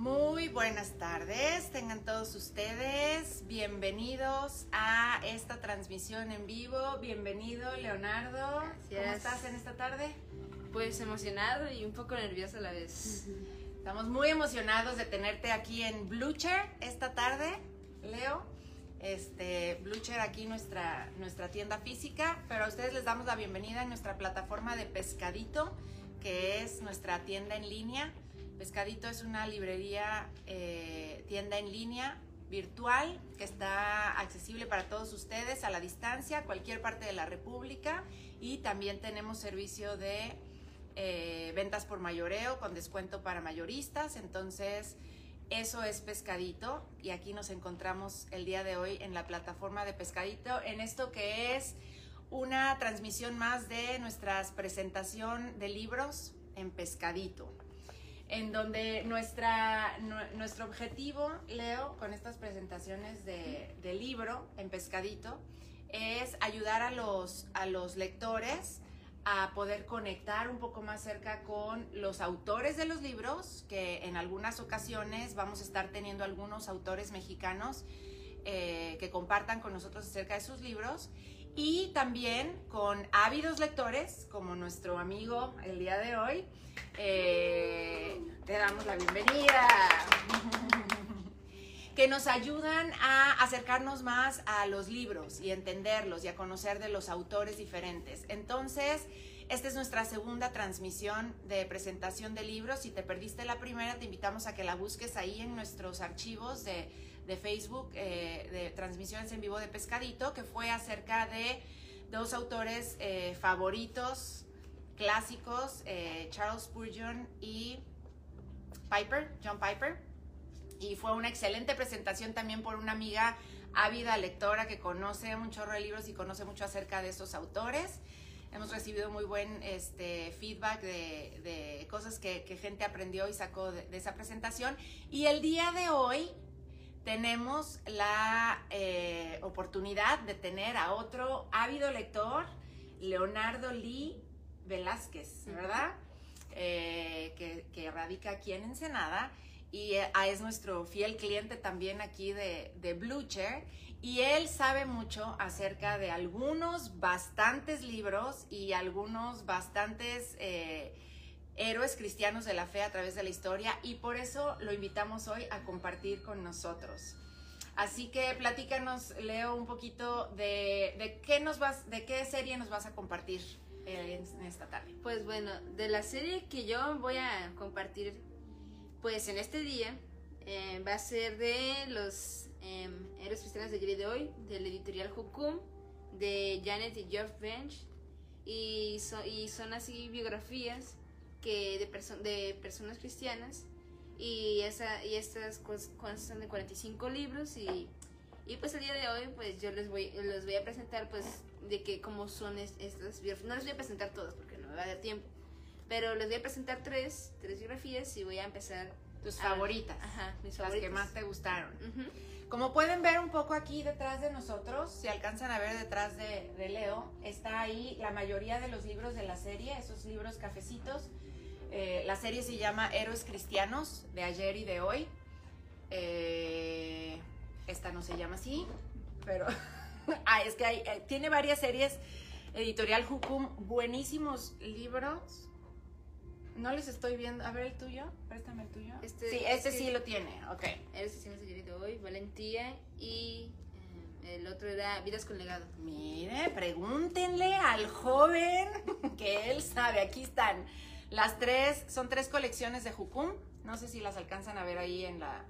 Muy buenas tardes, tengan todos ustedes bienvenidos a esta transmisión en vivo. Bienvenido, Leonardo. Gracias. ¿Cómo estás en esta tarde? Pues emocionado y un poco nervioso a la vez. Estamos muy emocionados de tenerte aquí en Blucher esta tarde, Leo. Este, Blucher aquí nuestra, nuestra tienda física, pero a ustedes les damos la bienvenida en nuestra plataforma de Pescadito, que es nuestra tienda en línea. Pescadito es una librería, eh, tienda en línea virtual que está accesible para todos ustedes a la distancia, cualquier parte de la República. Y también tenemos servicio de eh, ventas por mayoreo con descuento para mayoristas. Entonces, eso es Pescadito. Y aquí nos encontramos el día de hoy en la plataforma de Pescadito en esto que es una transmisión más de nuestra presentación de libros en Pescadito en donde nuestra, nu- nuestro objetivo, Leo, con estas presentaciones de, de libro en Pescadito, es ayudar a los, a los lectores a poder conectar un poco más cerca con los autores de los libros, que en algunas ocasiones vamos a estar teniendo algunos autores mexicanos eh, que compartan con nosotros acerca de sus libros y también con ávidos lectores como nuestro amigo el día de hoy. Eh, te damos la bienvenida. que nos ayudan a acercarnos más a los libros y entenderlos y a conocer de los autores diferentes. Entonces, esta es nuestra segunda transmisión de presentación de libros. Si te perdiste la primera, te invitamos a que la busques ahí en nuestros archivos de, de Facebook eh, de transmisiones en vivo de Pescadito, que fue acerca de dos autores eh, favoritos, clásicos, eh, Charles Spurgeon y Piper, John Piper. Y fue una excelente presentación también por una amiga ávida lectora que conoce un chorro de libros y conoce mucho acerca de esos autores. Hemos recibido muy buen este, feedback de, de cosas que, que gente aprendió y sacó de esa presentación. Y el día de hoy tenemos la eh, oportunidad de tener a otro ávido lector, Leonardo Lee Velázquez, ¿verdad? Eh, que, que radica aquí en Ensenada y eh, ah, es nuestro fiel cliente también aquí de, de Blucher y él sabe mucho acerca de algunos bastantes libros y algunos bastantes eh, héroes cristianos de la fe a través de la historia y por eso lo invitamos hoy a compartir con nosotros. Así que platícanos, Leo, un poquito de, de qué nos vas, de qué serie nos vas a compartir eh, en esta tarde. Pues bueno, de la serie que yo voy a compartir, pues en este día, eh, va a ser de los eh, héroes cristianos de ayer y de hoy, del editorial Hukum, de Janet y Geoff Bench, y, so- y son así biografías que de, perso- de personas cristianas, y, esa, y estas constan de 45 libros, y, y pues el día de hoy, pues yo les voy, les voy a presentar, pues, de que cómo son es- estas biografías. No les voy a presentar todas porque no me va a dar tiempo. Pero les voy a presentar tres, tres biografías y voy a empezar. Tus a- favoritas. Ajá, mis las favoritas. que más te gustaron. Ujú. Como pueden ver un poco aquí detrás de nosotros, si alcanzan a ver detrás de, de Leo, está ahí la mayoría de los libros de la serie, esos libros cafecitos. Eh, la serie se llama Héroes Cristianos, de ayer y de hoy. Eh, esta no se llama así, pero ah, es que hay, eh, tiene varias series. Editorial Hukum, buenísimos libros. No les estoy viendo. A ver el tuyo, préstame el tuyo. Este- sí, este este- sí lo tiene, ok. Héroes cristianos de ayer y de hoy, Valentía y eh, el otro era Vidas con legado. Mire, pregúntenle al joven que él sabe. Aquí están. Las tres, son tres colecciones de Jukum. No sé si las alcanzan a ver ahí en la,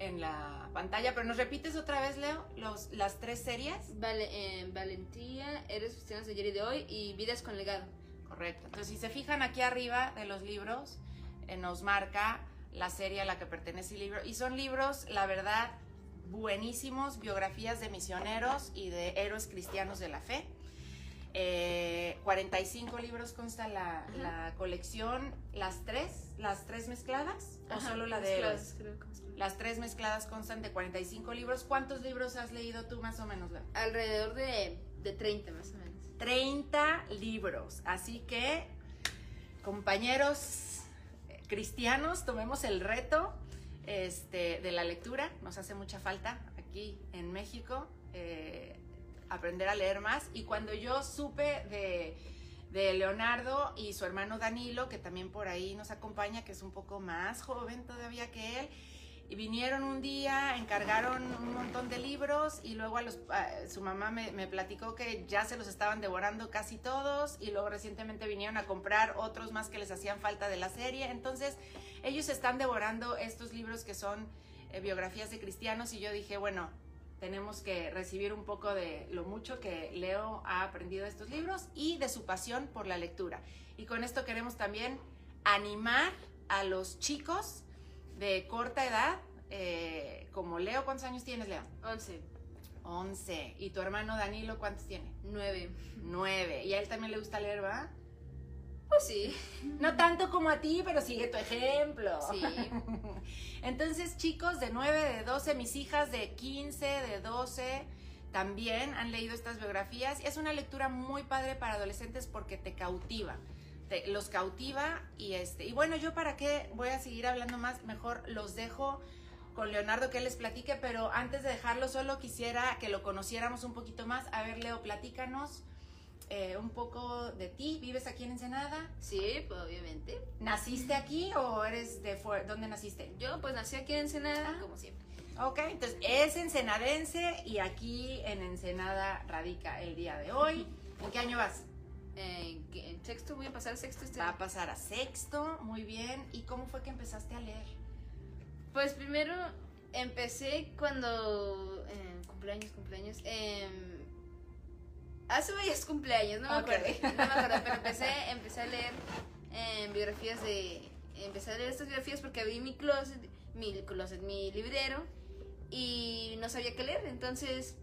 en la pantalla, pero nos repites otra vez, Leo, los, las tres series. Vale, eh, Valentía, Héroes cristianos de ayer y de hoy y Vidas con legado. Correcto. Entonces, si se fijan aquí arriba de los libros, eh, nos marca la serie a la que pertenece el libro. Y son libros, la verdad, buenísimos, biografías de misioneros y de héroes cristianos de la fe. Eh, 45 libros consta la, colección, las tres, las tres mezcladas, o solo la de mezcladas, creo que. Las tres mezcladas constan de 45 libros. ¿Cuántos libros has leído tú más o menos? Alrededor de, de 30 más o menos. 30 libros. Así que, compañeros cristianos, tomemos el reto este, de la lectura. Nos hace mucha falta aquí en México eh, aprender a leer más. Y cuando yo supe de, de Leonardo y su hermano Danilo, que también por ahí nos acompaña, que es un poco más joven todavía que él, y vinieron un día, encargaron un montón de libros y luego a los, su mamá me, me platicó que ya se los estaban devorando casi todos y luego recientemente vinieron a comprar otros más que les hacían falta de la serie. Entonces ellos están devorando estos libros que son eh, biografías de cristianos y yo dije, bueno, tenemos que recibir un poco de lo mucho que Leo ha aprendido de estos libros y de su pasión por la lectura. Y con esto queremos también animar a los chicos de corta edad, eh, como Leo, ¿cuántos años tienes, Leo? 11, 11. ¿Y tu hermano Danilo cuántos tiene? 9. 9. Y a él también le gusta leer, ¿va? Pues sí. No tanto como a ti, pero sigue tu ejemplo. Sí. Entonces, chicos de 9, de 12, mis hijas de 15, de 12, también han leído estas biografías. Es una lectura muy padre para adolescentes porque te cautiva. Te, los cautiva y este. Y bueno, yo para qué voy a seguir hablando más, mejor los dejo con Leonardo que les platique, pero antes de dejarlo solo quisiera que lo conociéramos un poquito más. A ver, Leo, platícanos eh, un poco de ti. ¿Vives aquí en Ensenada? Sí, pues obviamente. ¿Naciste aquí o eres de fuera? ¿Dónde naciste? Yo pues nací aquí en Ensenada, Ah. como siempre. Ok, entonces es ensenadense y aquí en Ensenada radica el día de hoy. ¿En qué año vas? En sexto, voy a pasar sexto este Va a pasar a sexto, muy bien. ¿Y cómo fue que empezaste a leer? Pues primero empecé cuando. eh, cumpleaños, cumpleaños. em, hace varios cumpleaños, no me acuerdo. No me acuerdo, pero empecé, empecé a leer em, biografías de. Empecé a leer estas biografías porque abrí mi closet, mi closet, mi librero, y no sabía qué leer. Entonces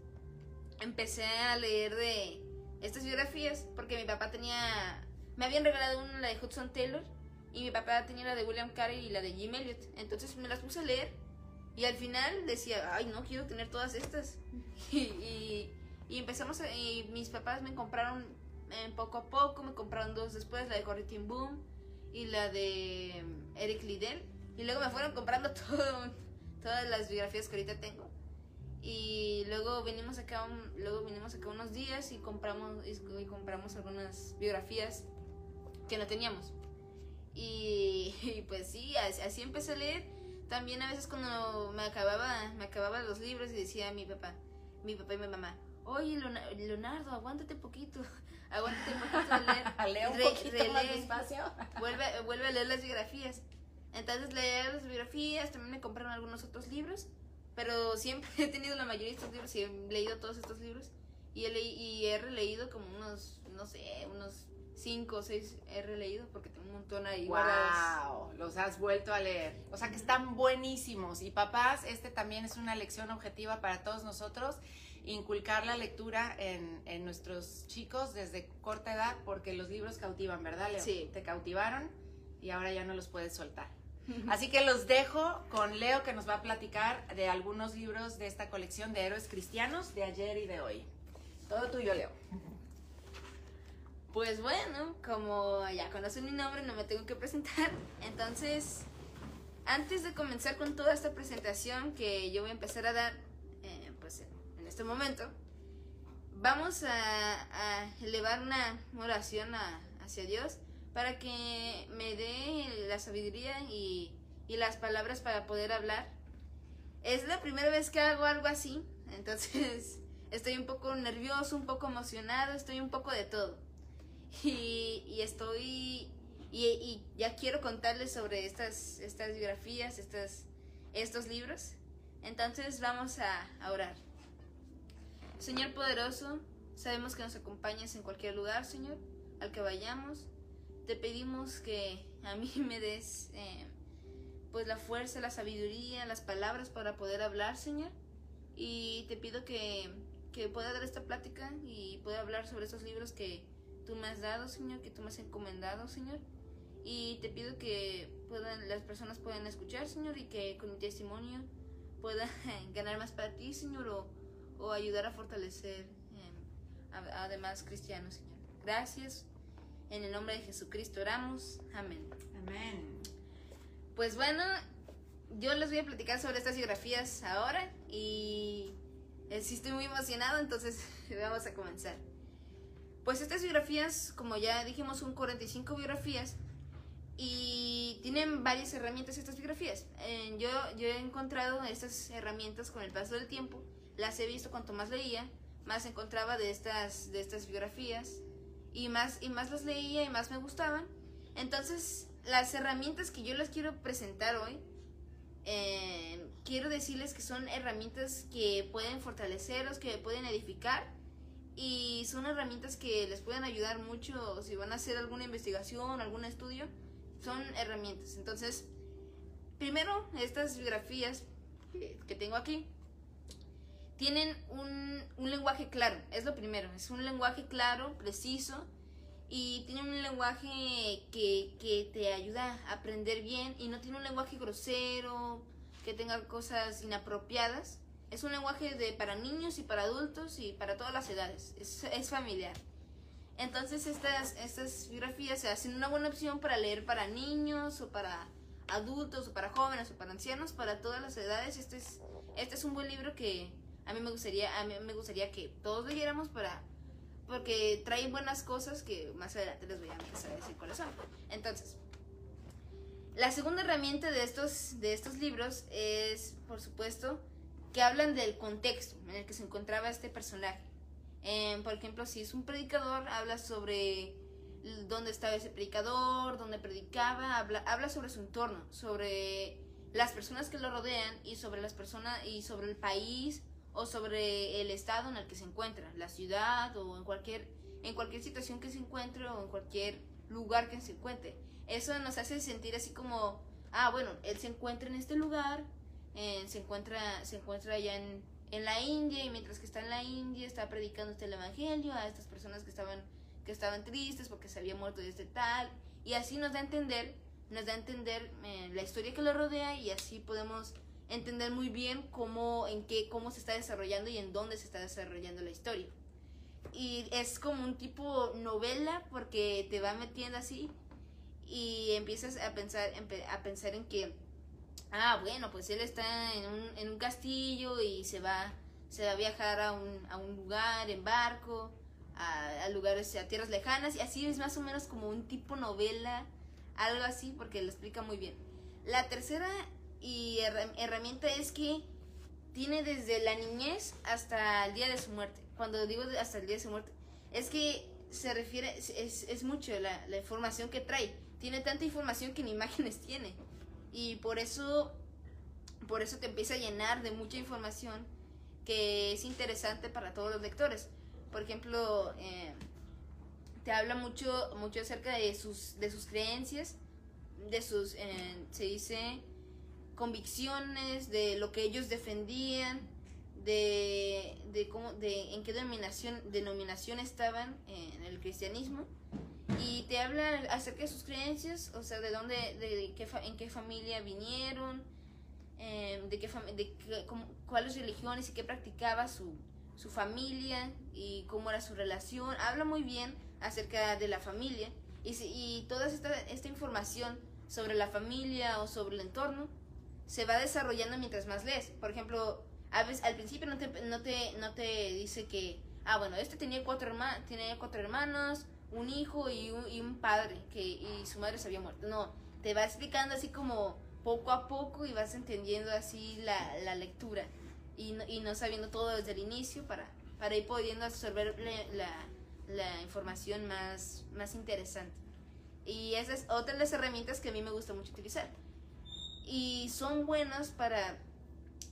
empecé a leer de estas biografías porque mi papá tenía. Me habían regalado una, la de Hudson Taylor, y mi papá tenía la de William Carey y la de Jim Elliot. Entonces me las puse a leer y al final decía, ay, no quiero tener todas estas. Y, y, y empezamos, a- y mis papás me compraron eh, poco a poco, me compraron dos después, la de Corrie ten Boom y la de mm, Eric Liddell. Y luego me fueron comprando todo, todas las biografías que ahorita tengo. Y luego vinimos acá, un- luego vinimos acá unos días y compramos, y, y compramos algunas biografías que no teníamos. Y, y pues sí, así, así empecé a leer. También a veces cuando me acababa, me acababa los libros y decía a mi papá, mi papá y mi mamá, oye Leona- Leonardo, aguántate poquito, aguántate un poquito a leer. Leo un Re- poquito más relee. despacio. Vuelve, vuelve a leer las biografías. Entonces leer las biografías, también me compraron algunos otros libros, pero siempre he tenido la mayoría de estos libros y he leído todos estos libros. Y he, leí- y he releído como unos, no sé, unos cinco o seis he releído porque tengo un montón ahí guardados. Wow, los has vuelto a leer. O sea que están buenísimos. Y papás, este también es una lección objetiva para todos nosotros, inculcar la lectura en, en nuestros chicos desde corta edad, porque los libros cautivan, ¿verdad, Leo? Sí. Te cautivaron y ahora ya no los puedes soltar. Así que los dejo con Leo que nos va a platicar de algunos libros de esta colección de héroes cristianos de ayer y de hoy. Todo tuyo, Leo. Pues bueno, como ya conocen mi nombre, no me tengo que presentar. Entonces, antes de comenzar con toda esta presentación que yo voy a empezar a dar, eh, pues en, en este momento, vamos a, elevar una oración hacia Dios para que me dé la sabiduría y, las palabras para poder hablar. Es la primera vez que hago algo así, entonces estoy un poco nervioso, un poco emocionado, estoy un poco de todo. Y, y estoy y, y ya quiero contarles sobre estas estas biografías estas estos libros. Entonces vamos a, a orar Señor poderoso sabemos que nos acompañas en cualquier lugar Señor al que vayamos te pedimos que a mí me des eh, pues la fuerza la sabiduría las palabras para poder hablar Señor y te pido que, que pueda dar esta plática y pueda hablar sobre esos libros que tú me has dado, Señor, que tú me has encomendado, Señor. Y te pido que puedan, las personas puedan escuchar, Señor, y que con mi testimonio pueda ganar más para ti, Señor, o, o ayudar a fortalecer eh, a, a demás cristianos, Señor. Gracias. En el nombre de Jesucristo oramos. Amén. Amén. Pues bueno, yo les voy a platicar sobre estas biografías ahora y eh, sí estoy muy emocionado, entonces vamos a comenzar. Pues estas biografías, como ya dijimos, son 45 biografías y tienen varias herramientas estas biografías. Eh, yo, yo he encontrado estas herramientas con el paso del tiempo, las he visto cuanto más leía, más encontraba de estas, de estas biografías y más, y más las leía y más me gustaban. Entonces, las herramientas que yo les quiero presentar hoy, eh, quiero decirles que son herramientas que pueden fortalecerlos, que pueden edificar y son herramientas que les pueden ayudar mucho si van a hacer alguna investigación, algún estudio, son herramientas. Entonces, primero, estas biografías que tengo aquí tienen un, un lenguaje claro, es lo primero, es un lenguaje claro, preciso, y tiene un lenguaje que, que, te ayuda a aprender bien y no tiene un lenguaje grosero, que tenga cosas inapropiadas. Es un lenguaje de, para niños y para adultos y para todas las edades. Es, es familiar. Entonces estas, estas biografías se hacen una buena opción para leer para niños o para adultos o para jóvenes o para ancianos, para todas las edades. Este es, este es un buen libro que a mí me gustaría, a mí me gustaría que todos leyéramos para porque trae buenas cosas que más adelante les voy a empezar a decir cuáles son. Entonces, la segunda herramienta de estos, de estos libros es, por supuesto, que hablan del contexto en el que se encontraba este personaje. por ejemplo, si es un predicador, habla sobre dónde estaba ese predicador, dónde predicaba, habla, habla sobre su entorno, sobre las personas que lo rodean y sobre las personas y sobre el país o sobre el estado en el que se encuentra, la ciudad o en cualquier, en cualquier situación que se encuentre o en cualquier lugar que se encuentre. Eso nos hace sentir así como, ah, bueno, él se encuentra en este lugar, eh, se encuentra, se encuentra allá en, en la India y mientras que está en la India está predicando este el evangelio a estas personas que estaban, que estaban tristes porque se había muerto desde tal y así nos da a entender, nos da a entender eh, la historia que lo rodea y así podemos entender muy bien cómo, en qué, cómo se está desarrollando y en dónde se está desarrollando la historia. Y es como un tipo novela porque te va metiendo así y empiezas a pensar, a pensar en que, ah, bueno, pues él está en un, en un castillo y se va, se va a viajar a un, a un lugar en barco, a, a, lugares, a tierras lejanas, y así es más o menos como un tipo novela, algo así, porque lo explica muy bien. La tercera y herramienta es que tiene desde la niñez hasta el día de su muerte. Cuando digo hasta el día de su muerte, es que se refiere, es, es mucho la, la, información que trae. Tiene tanta información que ni imágenes tiene. Y por eso, por eso te empieza a llenar de mucha información que es interesante para todos los lectores. Por ejemplo, eh, te habla mucho, mucho acerca de sus, de sus creencias, de sus, eh, se dice, convicciones, de lo que ellos defendían, de, de, cómo, de en qué denominación, denominación estaban en el cristianismo. Y te habla acerca de sus creencias, o sea, de dónde, de qué, en qué familia vinieron, eh, de, qué, de cuáles religiones y qué practicaba su, su familia y cómo era su relación. Habla muy bien acerca de la familia y, y toda esta, esta información sobre la familia o sobre el entorno se va desarrollando mientras más lees. Por ejemplo, a veces, al principio no te, no te, no te dice que, ah, bueno, este tenía cuatro, cuatro hermanos, un hijo y un, y un padre, que, y su madre se había muerto. No, te va explicando así como poco a poco y vas entendiendo así la, la lectura y no, y no sabiendo todo desde el inicio para, para ir pudiendo absorber la, la información más, más interesante. Y esa es otra de las herramientas que a mí me gusta mucho utilizar y son buenas para,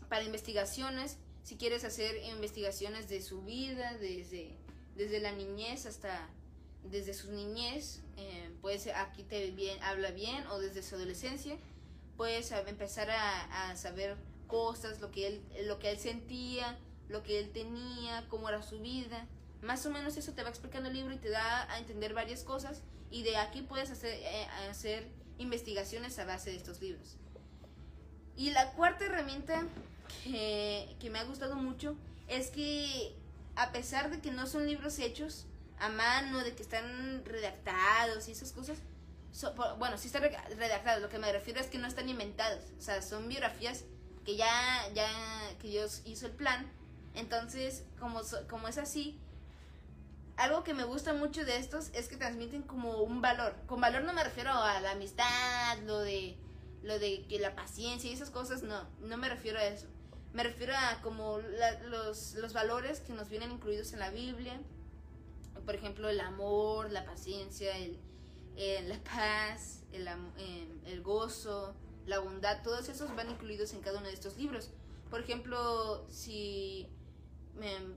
para investigaciones, si quieres hacer investigaciones de su vida, desde, desde la niñez hasta desde su niñez, eh, aquí te habla bien, o desde su adolescencia, puedes empezar a, a, saber cosas, lo que, él, lo que él sentía, lo que él tenía, cómo era su vida. Más o menos eso te va explicando el libro y te da a entender varias cosas y de aquí puedes hacer, eh, hacer investigaciones a base de estos libros. Y la cuarta herramienta que, me ha gustado mucho es que a pesar de que no son libros hechos a mano, de que están redactados y esas cosas, bueno, sí están redactados, lo que me refiero es que no están inventados, o sea, son biografías que ya, ya, que Dios hizo el plan, entonces, como, como es así, algo que me gusta mucho de estos es que transmiten como un valor. Con valor no me refiero a la amistad, lo de lo de que la paciencia y esas cosas, no, no me refiero a eso. Me refiero a como los, los valores que nos vienen incluidos en la Biblia. Por ejemplo, el amor, la paciencia, el, la paz, el, el gozo, la bondad, todos esos van incluidos en cada uno de estos libros. Por ejemplo, si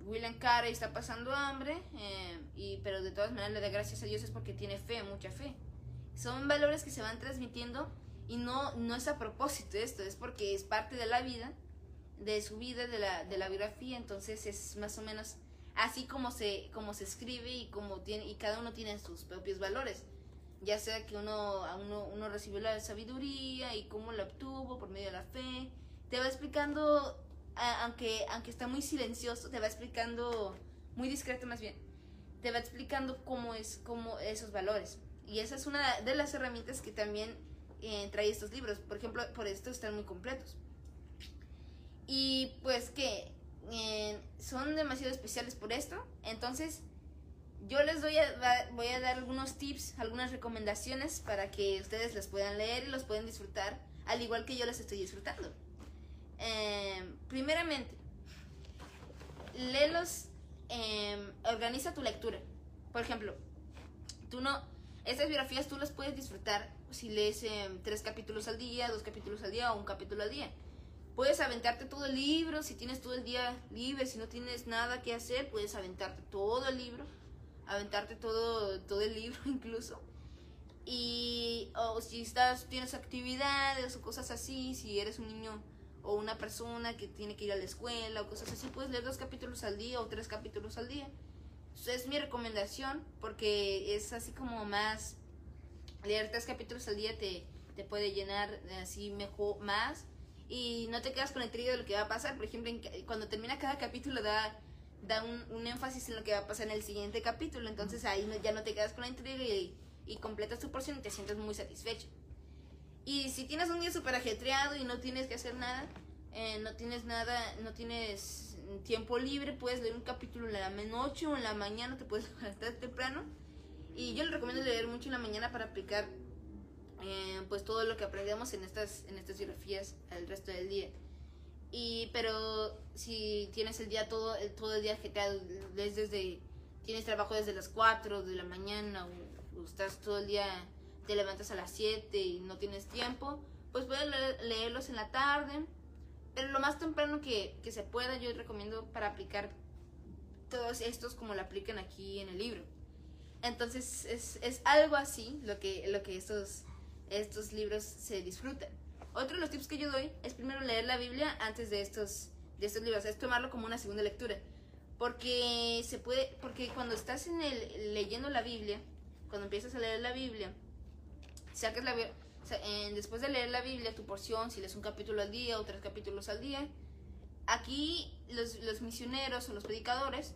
William Carey está pasando hambre, eh, y, pero de todas maneras le da gracias a Dios es porque tiene fe, mucha fe. Son valores que se van transmitiendo y no, no es a propósito esto, es porque es parte de la vida, de su vida, de la, de la biografía, entonces es más o menos así como se, como se escribe y, como tiene, y cada uno tiene sus propios valores. Ya sea que uno, uno, uno recibió la sabiduría y cómo la obtuvo por medio de la fe. Te va explicando aunque, aunque está muy silencioso, te va explicando, muy discreto más bien, te va explicando cómo es, cómo esos valores. Y esa es una de las herramientas que también eh, trae estos libros. Por ejemplo, por esto están muy completos. Y pues que eh, son demasiado especiales por esto. Entonces, yo les doy a, voy a dar algunos tips, algunas recomendaciones para que ustedes las puedan leer y los pueden disfrutar, al igual que yo las estoy disfrutando. Em, primeramente, léelos, em, organiza tu lectura. Por ejemplo, tú no, estas biografías tú las puedes disfrutar si lees em, tres capítulos al día, dos capítulos al día o un capítulo al día. Puedes aventarte todo el libro, si tienes todo el día libre, si no tienes nada que hacer, puedes aventarte todo el libro, aventarte todo, todo el libro incluso. Y o si estás, tienes actividades o cosas así, si eres un niño o una persona que tiene que ir a la escuela o cosas así, puedes leer dos capítulos al día o tres capítulos al día. es mi recomendación porque es así como más, leer tres capítulos al día te, te puede llenar así mejor, más y no te quedas con la intriga de lo que va a pasar. Por ejemplo, cuando termina cada capítulo da, da un, énfasis en lo que va a pasar en el siguiente capítulo, entonces ahí ya no te quedas con la intriga y, y completas tu porción y te sientes muy satisfecho. Y si tienes un día súper ajetreado y no tienes que hacer nada, eh, no tienes nada, no tienes tiempo libre, puedes leer un capítulo en la noche o en la mañana, te puedes levantar temprano. Y yo le recomiendo leer mucho en la mañana para aplicar eh, pues todo lo que aprendemos en estas, en estas biografías el resto del día. Y, pero si tienes el día todo, el, todo el día ajetreado, desde, tienes trabajo desde las 4 de la mañana o estás todo el día te levantas a las 7 y no tienes tiempo, pues puedes leerlos en la tarde. Pero lo más temprano que, se pueda, yo recomiendo para aplicar todos estos como lo aplican aquí en el libro. Entonces es, algo así lo que, lo que estos, estos libros se disfrutan. Otro de los tips que yo doy es primero leer la Biblia antes de estos, de estos libros, es tomarlo como una segunda lectura. Porque se puede, porque cuando estás en el, leyendo la Biblia, cuando empiezas a leer la Biblia, sacas la después de leer la Biblia, tu porción, si lees un capítulo al día o tres capítulos al día, aquí los, los misioneros o los predicadores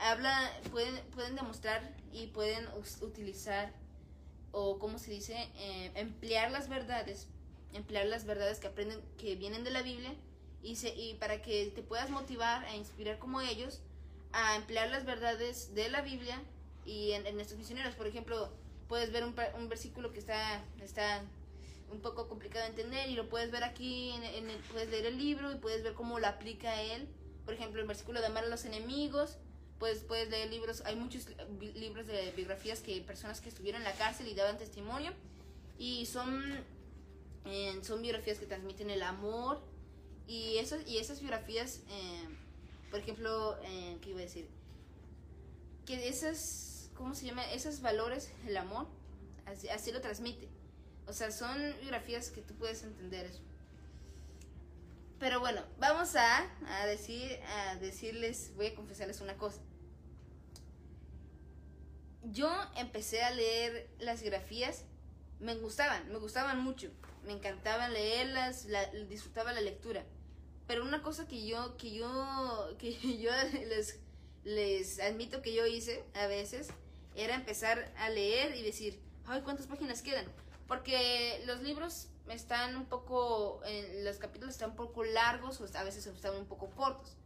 habla, pueden, pueden demostrar y pueden utilizar, o como se dice, eh, emplear las verdades, emplear las verdades que aprenden, que vienen de la Biblia, y, se, y para que te puedas motivar a inspirar como ellos, a emplear las verdades de la Biblia y en, en estos misioneros. Por ejemplo, puedes ver un, un versículo que está, está un poco complicado de entender y lo puedes ver aquí, en, puedes leer el libro y puedes ver cómo lo aplica él. Por ejemplo, el versículo de amar a los enemigos, pues puedes leer libros, hay muchos libros de biografías que personas que estuvieron en la cárcel y daban testimonio y son, son biografías que transmiten el amor y, eso, y esas biografías, eh, por ejemplo, eh, ¿qué iba a decir? Que esas ¿cómo se llama? Esos valores, el amor, así, lo transmite. O sea, son biografías que tú puedes entender eso. Pero bueno, vamos a, a, decir, a decirles, voy a confesarles una cosa. Yo empecé a leer las biografías, me gustaban, me gustaban mucho, me encantaba leerlas, disfrutaba la lectura. Pero una cosa que yo, que yo, que yo les, les admito que yo hice a veces era empezar a leer y decir, ay, ¿cuántas páginas quedan? Porque los libros están un poco, los capítulos están un poco largos o a veces están un poco cortos.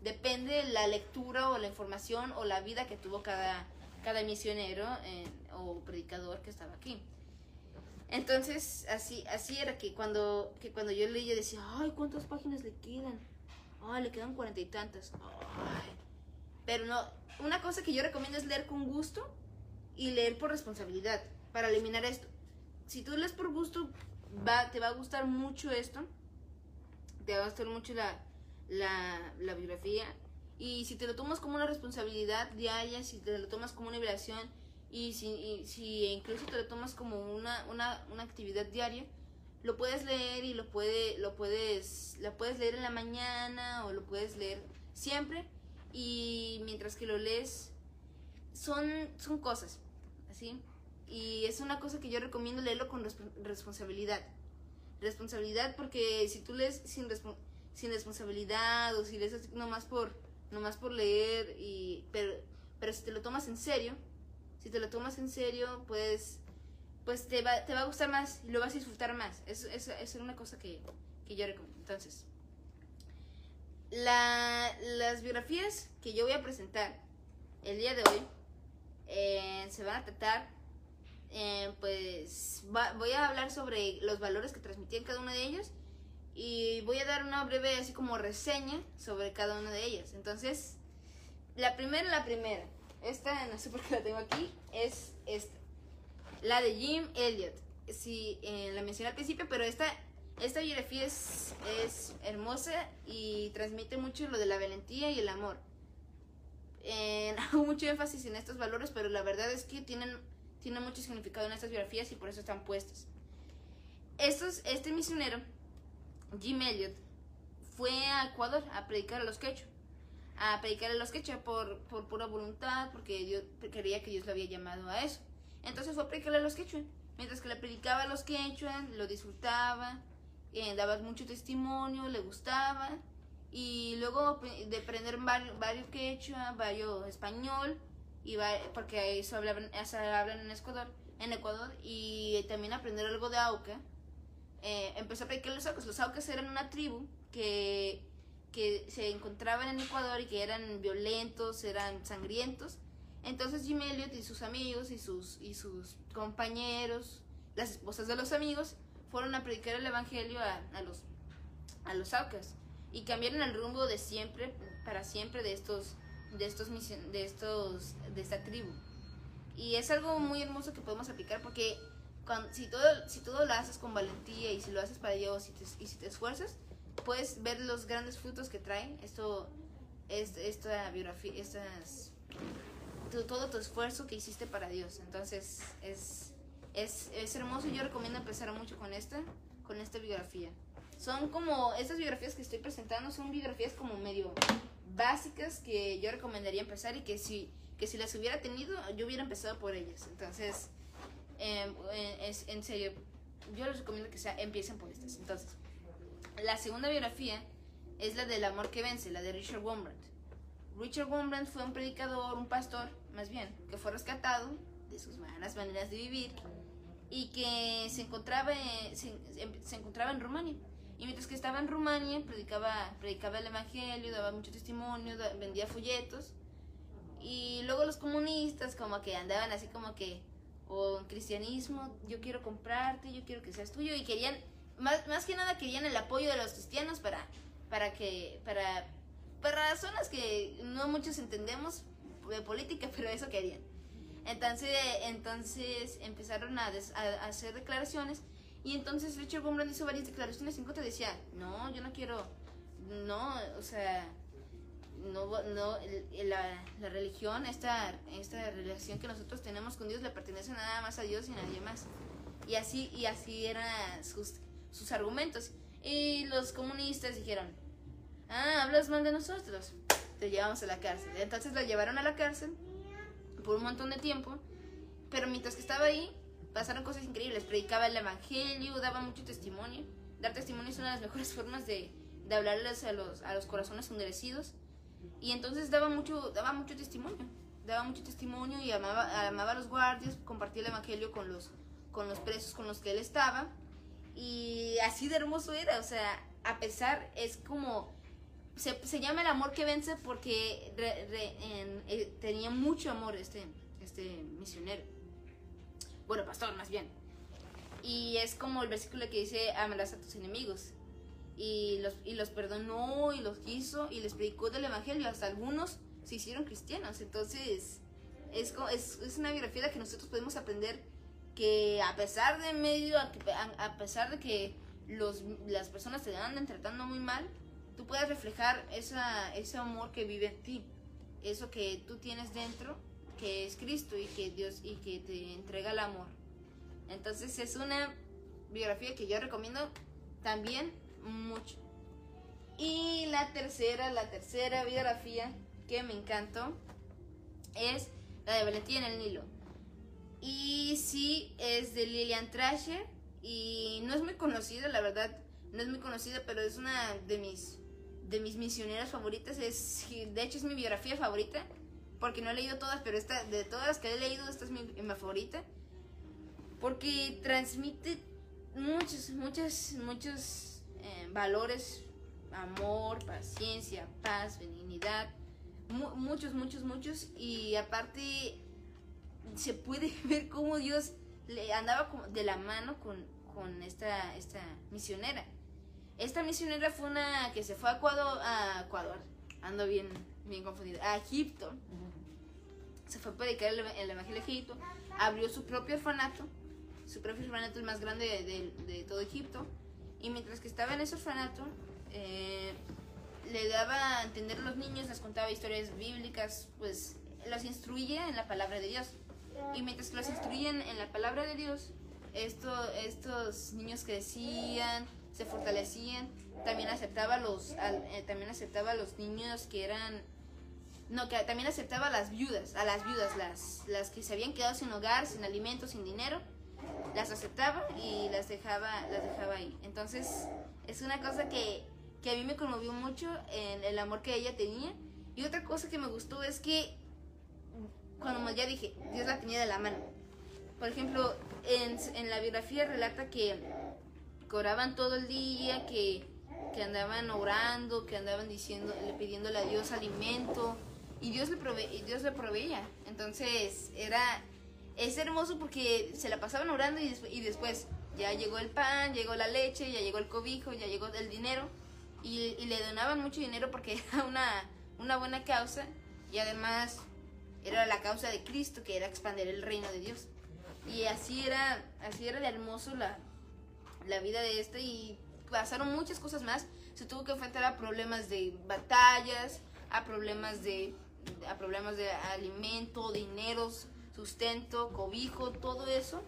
Depende de la lectura o la información o la vida que tuvo cada, cada misionero eh, o predicador que estaba aquí. Entonces, así, así era que cuando, que cuando yo leía decía, ay, ¿cuántas páginas le quedan? Ay, le quedan cuarenta y tantas. Pero no, una cosa que yo recomiendo es leer con gusto y leer por responsabilidad para eliminar esto. Si tú lees por gusto, va, te va a gustar mucho esto, te va a gustar mucho la, la, biografía. Y si te lo tomas como una responsabilidad diaria, si te lo tomas como una liberación y si, incluso te lo tomas como una, una, una, actividad diaria, lo puedes leer y lo, puede, lo puedes, la puedes leer en la mañana o lo puedes leer siempre y mientras que lo lees son, son cosas, ¿así? Y es una cosa que yo recomiendo leerlo con responsabilidad. Responsabilidad porque si tú lees sin, sin responsabilidad o si lees nomás por, nomás por leer, y, pero, pero si te lo tomas en serio, si te lo tomas en serio, pues, pues te, va, te va a gustar más y lo vas a disfrutar más. Eso es, es, una cosa que, que yo recomiendo. Entonces, la, las biografías que yo voy a presentar el día de hoy eh, se van a tratar eh, pues voy a hablar sobre los valores que transmitían cada una de ellas y voy a dar una breve así como reseña sobre cada una de ellas. Entonces, la primera, la primera, esta no sé por qué la tengo aquí, es esta, la de Jim Elliot. Sí, eh, la mencioné al principio, pero esta, esta biografía es, es hermosa y transmite mucho lo de la valentía y el amor. Eh, hago mucho énfasis en estos valores, pero la verdad es que tienen tiene mucho significado en estas biografías y por eso están puestas. Estos, este misionero, Jim Elliot, fue a Ecuador a predicar a los quechua. A predicar a los quechua por, por pura voluntad, porque Dios quería que Dios lo había llamado a eso. Entonces fue a predicar a los quechua. Mientras que le predicaba a los quechua, lo disfrutaba, eh, daba mucho testimonio, le gustaba. Y luego de aprender varios, quechua, varios español, y porque eso hablan, eso hablan en Ecuador, en Ecuador y también aprender algo de Auca. Eh, empezó a predicar los Aucas. Los Aucas eran una tribu que, que se encontraban en Ecuador y que eran violentos, eran sangrientos. Entonces Jim Elliot y sus amigos y sus, y sus compañeros, las esposas de los amigos, fueron a predicar el evangelio a, a los, a los Aucas y cambiaron el rumbo de siempre, para siempre, de estos, de estos, de estos, de esta tribu. Y es algo muy hermoso que podemos aplicar porque cuando, si, todo, si todo lo haces con valentía y si lo haces para Dios y, te, y si te esfuerzas, puedes ver los grandes frutos que traen esto, es, esta biografía, estas, todo tu esfuerzo que hiciste para Dios. Entonces es, es, es hermoso y yo recomiendo empezar mucho con esta, con esta biografía. Son como, estas biografías que estoy presentando son biografías como medio básicas que yo recomendaría empezar y que si, que si las hubiera tenido, yo hubiera empezado por ellas. Entonces, eh, es, en serio, yo les recomiendo que sea, empiecen por estas. Entonces, la segunda biografía es la del amor que vence, la de Richard Wurmbrand. Richard Wurmbrand fue un predicador, un pastor, más bien, que fue rescatado de sus malas maneras de vivir y que se encontraba, se, se encontraba en Rumania. Y mientras que estaba en Rumania, predicaba, predicaba el Evangelio, daba mucho testimonio, vendía folletos. Y luego los comunistas como que andaban así como que, o en cristianismo, yo quiero comprarte, yo quiero que seas tuyo. Y querían, más, más que nada querían el apoyo de los cristianos para, para que, para, para razones que no muchos entendemos de política, pero eso querían. Entonces, entonces empezaron a, a hacer declaraciones y entonces Richard Bumbrand hizo varias declaraciones en contra decía, no, yo no quiero, no, o sea, no, no la, la, religión, esta, esta relación que nosotros tenemos con Dios le pertenece nada más a Dios y a nadie más. Y así, y así eran sus, sus argumentos. Y los comunistas dijeron, ah, hablas mal de nosotros, te llevamos a la cárcel. Entonces la llevaron a la cárcel por un montón de tiempo, pero mientras que estaba ahí, pasaron cosas increíbles. Predicaba el evangelio, daba mucho testimonio. Dar testimonio es una de las mejores formas de, de hablarles a los, a los corazones endurecidos. Y entonces daba mucho, daba mucho testimonio. daba mucho testimonio y amaba, amaba a los guardias, compartía el evangelio con los, con los presos con los que él estaba. Y así de hermoso era, o sea, a pesar, es como, se, se llama el amor que vence porque eh, tenía mucho amor este, este misionero. Bueno, pastor, más bien. Y es como el versículo que dice, amarás a tus enemigos. Y los, y los perdonó y los quiso y les predicó del Evangelio. Hasta algunos se hicieron cristianos. Entonces, es, es, es una biografía de la que nosotros podemos aprender que a pesar de medio, a, pesar de que los, las personas te andan tratando muy mal, tú puedes reflejar esa, ese amor que vive en ti. Eso que tú tienes dentro, que es Cristo y que Dios y que te entrega el amor. Entonces es una biografía que yo recomiendo también mucho. Y la tercera, la tercera biografía que me encantó es la de Valentín en el Nilo. Y sí, es de Lilian Trasher y no es muy conocida, la verdad, no es muy conocida, pero es una de mis de mis misioneras favoritas, es de hecho es mi biografía favorita, porque no he leído todas, pero esta de todas las que he leído esta es mi, mi favorita porque transmite muchos, muchos, muchos eh, valores, amor, paciencia, paz, benignidad, muchos, muchos, muchos, y aparte se puede ver cómo Dios le andaba de la mano con, con esta, esta misionera. Esta misionera fue una que se fue a Ecuador, a Ecuador ando bien, bien confundida, a Egipto. Se fue a predicar el, el Evangelio de Egipto, abrió su propio orfanato su propio orfanato el más grande de, todo Egipto. Y mientras que estaba en ese orfanato, eh, le daba a entender a los niños, les contaba historias bíblicas, pues los instruía en la palabra de Dios. Y mientras que los instruían en la palabra de Dios, esto, estos niños crecían, se fortalecían, también aceptaba los, eh, también aceptaba a los niños que eran no, que también aceptaba a las viudas, a las viudas, las, las que se habían quedado sin hogar, sin alimento, sin dinero, las aceptaba y las dejaba, las dejaba ahí. Entonces, es una cosa que, que a mí me conmovió mucho en el amor que ella tenía. Y otra cosa que me gustó es que, cuando ya dije, Dios la tenía de la mano. Por ejemplo, en, en la biografía relata que coraban todo el día, que, que andaban orando, que andaban diciendo, pidiéndole a Dios alimento, y Dios le proveía. Entonces, era es hermoso porque se la pasaban orando y, después ya llegó el pan, llegó la leche, ya llegó el cobijo, ya llegó el dinero y, le donaban mucho dinero porque era una, una buena causa y además era la causa de Cristo que era expandir el reino de Dios. Y así era, así era de hermoso la, la vida de este y pasaron muchas cosas más. Se tuvo que enfrentar a problemas de batallas, a problemas de, a problemas de alimento, dineros, sustento, cobijo, todo eso,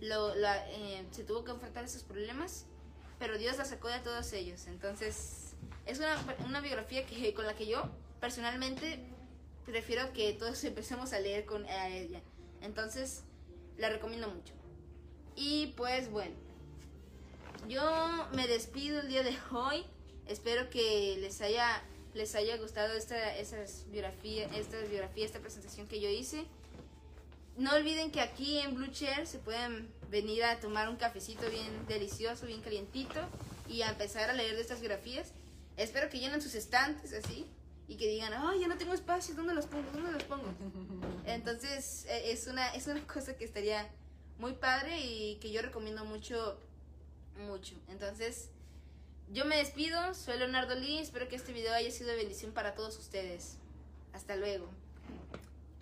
lo, la, eh, se tuvo que enfrentar a esos problemas, pero Dios la sacó de todos ellos. Entonces, es una, una biografía que, con la que yo personalmente prefiero que todos empecemos a leer con ella. Entonces, la recomiendo mucho. Y pues bueno, yo me despido el día de hoy. Espero que les haya les haya gustado esta, esas biografía, esta biografía, esta presentación que yo hice. No olviden que aquí en Blue Chair se pueden venir a tomar un cafecito bien delicioso, bien calientito y a empezar a leer de estas biografías. Espero que llenen sus estantes así y que digan, ay, ya no tengo espacio, ¿dónde los pongo? ¿Dónde los pongo? Entonces e, es una, es una cosa que estaría muy padre y que yo recomiendo mucho, mucho. Entonces, yo me despido, soy Leonardo Lee, espero que este video haya sido de bendición para todos ustedes. Hasta luego.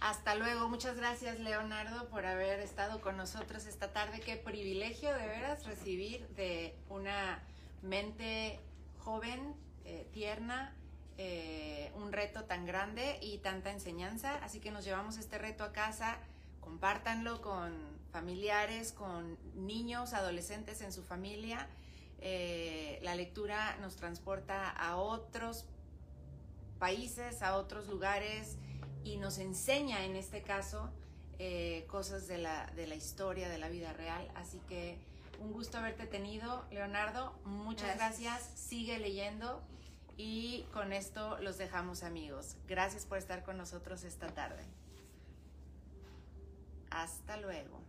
Hasta luego, muchas gracias Leonardo por haber estado con nosotros esta tarde. Qué privilegio de veras recibir de una mente joven, eh, tierna, eh, un reto tan grande y tanta enseñanza. Así que nos llevamos este reto a casa, compártanlo con familiares, con niños, adolescentes en su familia. Eh, la lectura nos transporta a otros países, a otros lugares y nos enseña en este caso eh, cosas de la, de la historia, de la vida real. Así que un gusto haberte tenido, Leonardo. Muchas gracias. Sigue leyendo y con esto los dejamos amigos. Gracias por estar con nosotros esta tarde. Hasta luego.